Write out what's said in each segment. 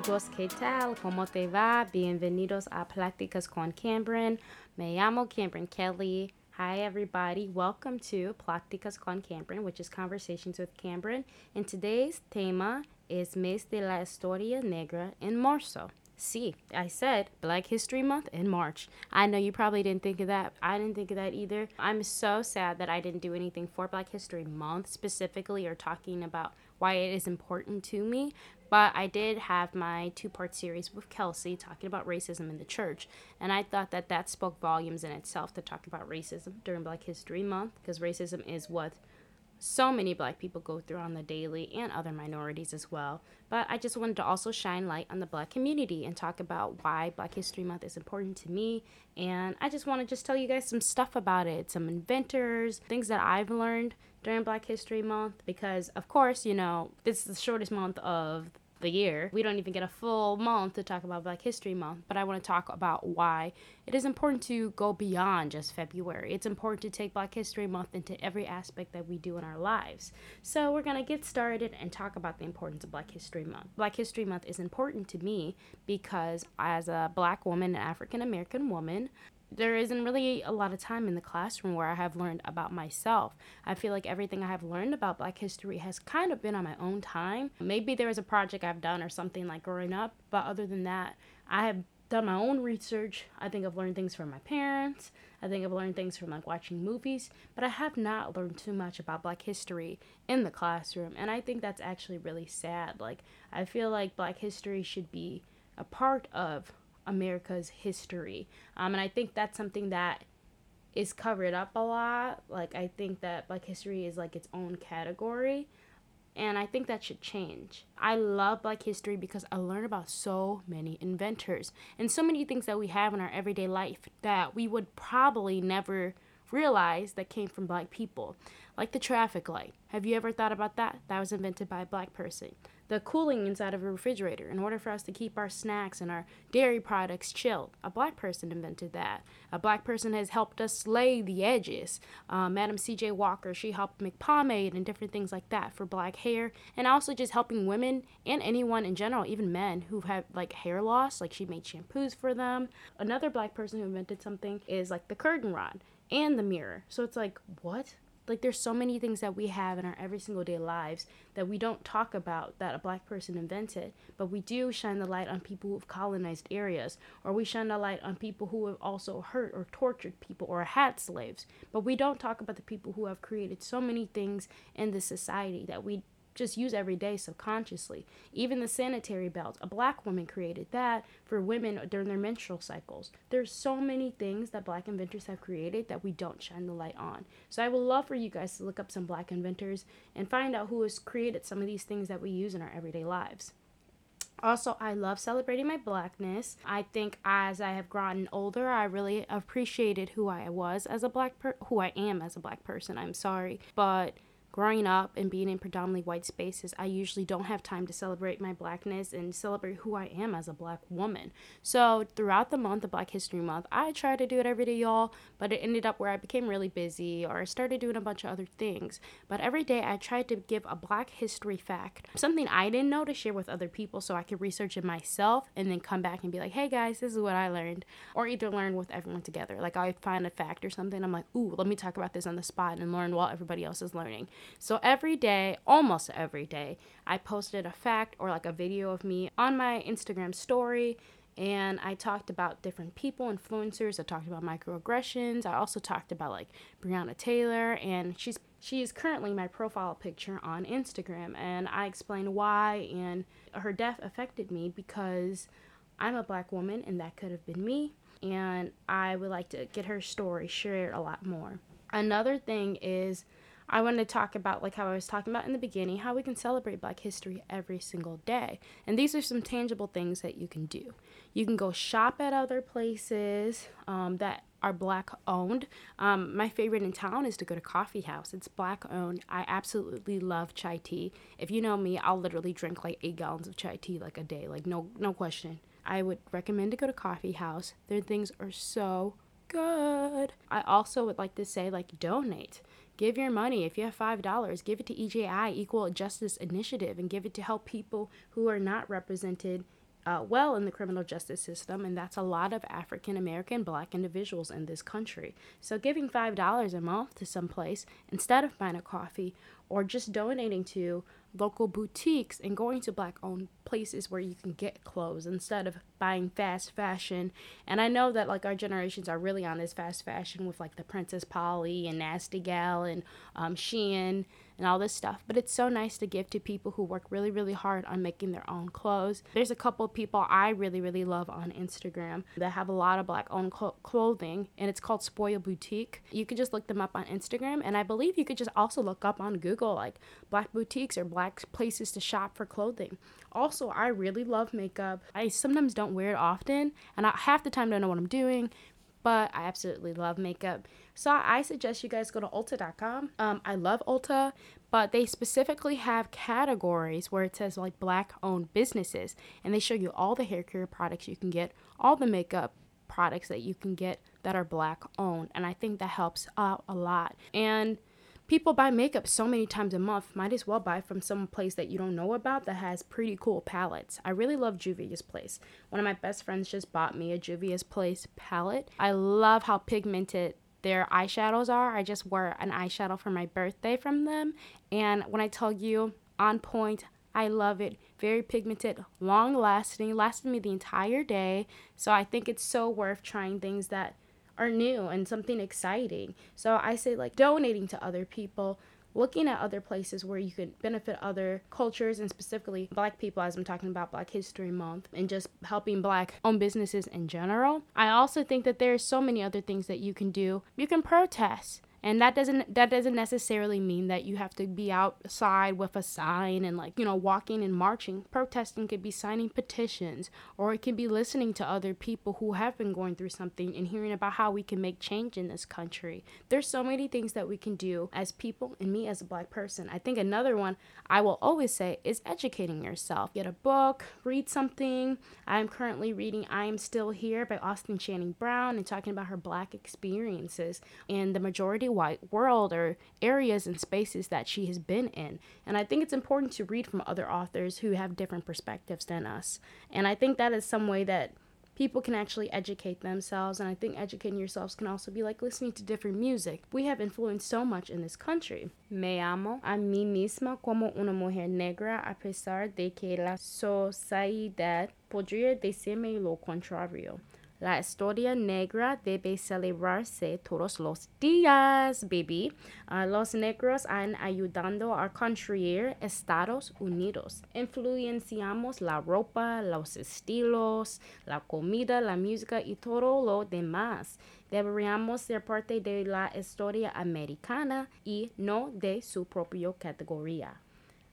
amigos, ¿qué tal? ¿Cómo te va? Bienvenidos a Pláticas con Cameron. Me llamo Cameron Kelly. Hi, everybody. Welcome to Pláticas con Cameron, which is Conversations with Cameron. And today's tema is Mes de la Historia Negra en Marzo. See, I said Black History Month in March. I know you probably didn't think of that. I didn't think of that either. I'm so sad that I didn't do anything for Black History Month specifically or talking about why it is important to me. But I did have my two part series with Kelsey talking about racism in the church. And I thought that that spoke volumes in itself to talk about racism during Black History Month because racism is what so many black people go through on the daily and other minorities as well. But I just wanted to also shine light on the black community and talk about why Black History Month is important to me. And I just want to just tell you guys some stuff about it, some inventors, things that I've learned during Black History Month because of course, you know, this is the shortest month of the year. We don't even get a full month to talk about Black History Month, but I want to talk about why it is important to go beyond just February. It's important to take Black History Month into every aspect that we do in our lives. So, we're going to get started and talk about the importance of Black History Month. Black History Month is important to me because as a black woman, an African American woman, there isn't really a lot of time in the classroom where I have learned about myself. I feel like everything I have learned about Black history has kind of been on my own time. Maybe there was a project I've done or something like growing up, but other than that, I have done my own research. I think I've learned things from my parents. I think I've learned things from like watching movies, but I have not learned too much about black history in the classroom. And I think that's actually really sad. Like I feel like black history should be a part of America's history. Um, and I think that's something that is covered up a lot. Like, I think that Black history is like its own category. And I think that should change. I love Black history because I learn about so many inventors and so many things that we have in our everyday life that we would probably never realize that came from black people. Like the traffic light. Have you ever thought about that? That was invented by a black person the cooling inside of a refrigerator in order for us to keep our snacks and our dairy products chilled. A black person invented that. A black person has helped us lay the edges. Uh, Madam C.J. Walker, she helped make pomade and different things like that for black hair, and also just helping women and anyone in general, even men who have like hair loss. Like she made shampoos for them. Another black person who invented something is like the curtain rod and the mirror. So it's like, what? Like there's so many things that we have in our every single day lives that we don't talk about that a black person invented, but we do shine the light on people who've colonized areas, or we shine the light on people who have also hurt or tortured people or had slaves. But we don't talk about the people who have created so many things in this society that we just use every day subconsciously. Even the sanitary belt, a black woman created that for women during their menstrual cycles. There's so many things that black inventors have created that we don't shine the light on. So I would love for you guys to look up some black inventors and find out who has created some of these things that we use in our everyday lives. Also, I love celebrating my blackness. I think as I have gotten older, I really appreciated who I was as a black per- who I am as a black person. I'm sorry, but growing up and being in predominantly white spaces, I usually don't have time to celebrate my blackness and celebrate who I am as a black woman. So, throughout the month of Black History Month, I try to do it every day, y'all, but it ended up where I became really busy or I started doing a bunch of other things. But every day, I tried to give a black history fact, something I didn't know to share with other people so I could research it myself and then come back and be like, hey guys, this is what I learned. Or either learn with everyone together. Like, I find a fact or something, I'm like, ooh, let me talk about this on the spot and learn while everybody else is learning. So every day, almost every day, I posted a fact or like a video of me on my Instagram story and I talked about different people, influencers. I talked about microaggressions. I also talked about like Breonna Taylor, and she's she is currently my profile picture on Instagram, and I explained why and her death affected me because I'm a black woman, and that could have been me, and I would like to get her story shared a lot more. Another thing is I want to talk about, like how I was talking about in the beginning, how we can celebrate Black history every single day. And these are some tangible things that you can do. You can go shop at other places um, that are black owned. Um, my favorite in town is to go to Coffee House. It's black owned. I absolutely love chai tea. If you know me, I'll literally drink like eight gallons of chai tea like a day, like no no question. I would recommend to go to Coffee House. Their things are so good. I also would like to say like donate Give your money. If you have $5, give it to EJI, Equal Justice Initiative, and give it to help people who are not represented uh, well in the criminal justice system, and that's a lot of African American black individuals in this country. So, giving $5 a month to some place instead of buying a coffee or just donating to local boutiques and going to black owned places where you can get clothes instead of buying fast fashion. And I know that like our generations are really on this fast fashion with like the Princess Polly and Nasty Gal and um, Shein and all this stuff. But it's so nice to give to people who work really, really hard on making their own clothes. There's a couple of people I really, really love on Instagram that have a lot of black owned cl- clothing, and it's called Spoil Boutique. You could just look them up on Instagram, and I believe you could just also look up on Google like black boutiques or black places to shop for clothing. Also, I really love makeup. I sometimes don't wear it often, and I half the time don't know what I'm doing but I absolutely love makeup. So I suggest you guys go to Ulta.com. Um, I love Ulta, but they specifically have categories where it says like black owned businesses, and they show you all the hair care products you can get, all the makeup products that you can get that are black owned, and I think that helps out a lot. And people buy makeup so many times a month might as well buy from some place that you don't know about that has pretty cool palettes i really love juvia's place one of my best friends just bought me a juvia's place palette i love how pigmented their eyeshadows are i just wore an eyeshadow for my birthday from them and when i tell you on point I love it. Very pigmented, long lasting, lasted me the entire day. So I think it's so worth trying things that are new and something exciting. So I say like donating to other people, looking at other places where you can benefit other cultures and specifically black people as I'm talking about Black History Month and just helping black owned businesses in general. I also think that there are so many other things that you can do. You can protest and that doesn't that doesn't necessarily mean that you have to be outside with a sign and like you know walking and marching. Protesting could be signing petitions or it can be listening to other people who have been going through something and hearing about how we can make change in this country. There's so many things that we can do as people and me as a black person. I think another one i will always say is educating yourself. Get a book read something. I'm currently reading i am still here by austin channing brown and talking about her black experiences. And the majority white world or areas and spaces that she has been in. And I think it's important to read from other authors who have different perspectives than us. And I think that is some way that people can actually educate themselves and i think educating yourselves can also be like listening to different music we have influenced so much in this country me amo a mí misma como una mujer negra a pesar de que la sociedad podría decirme lo contrario La historia negra debe celebrarse todos los días, baby. Uh, los negros han ayudado a construir Estados Unidos. Influenciamos la ropa, los estilos, la comida, la música y todo lo demás. Deberíamos ser parte de la historia americana y no de su propia categoría.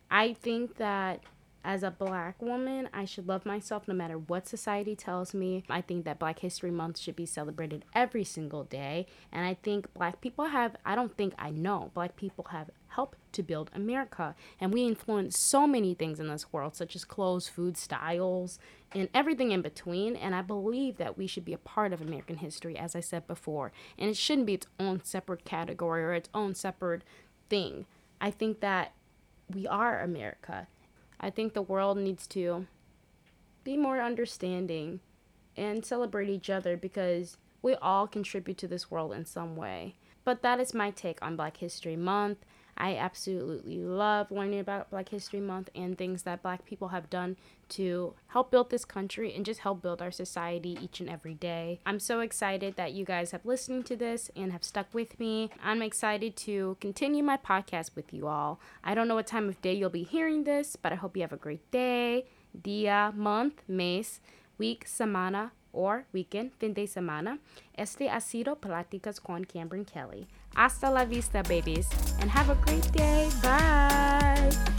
I think that as a black woman, I should love myself no matter what society tells me. I think that Black History Month should be celebrated every single day. And I think black people have, I don't think I know, black people have helped to build America. And we influence so many things in this world, such as clothes, food, styles, and everything in between. And I believe that we should be a part of American history, as I said before. And it shouldn't be its own separate category or its own separate thing. I think that we are America I think the world needs to be more understanding and celebrate each other because we all contribute to this world in some way. But that is my take on Black History Month. I absolutely love learning about Black History Month and things that Black people have done to help build this country and just help build our society each and every day. I'm so excited that you guys have listened to this and have stuck with me. I'm excited to continue my podcast with you all. I don't know what time of day you'll be hearing this, but I hope you have a great day, dia, month, mes, week, semana, or weekend, fin de semana. Este ha sido Pláticas con Cameron Kelly. Hasta la vista, babies, and have a great day. Bye.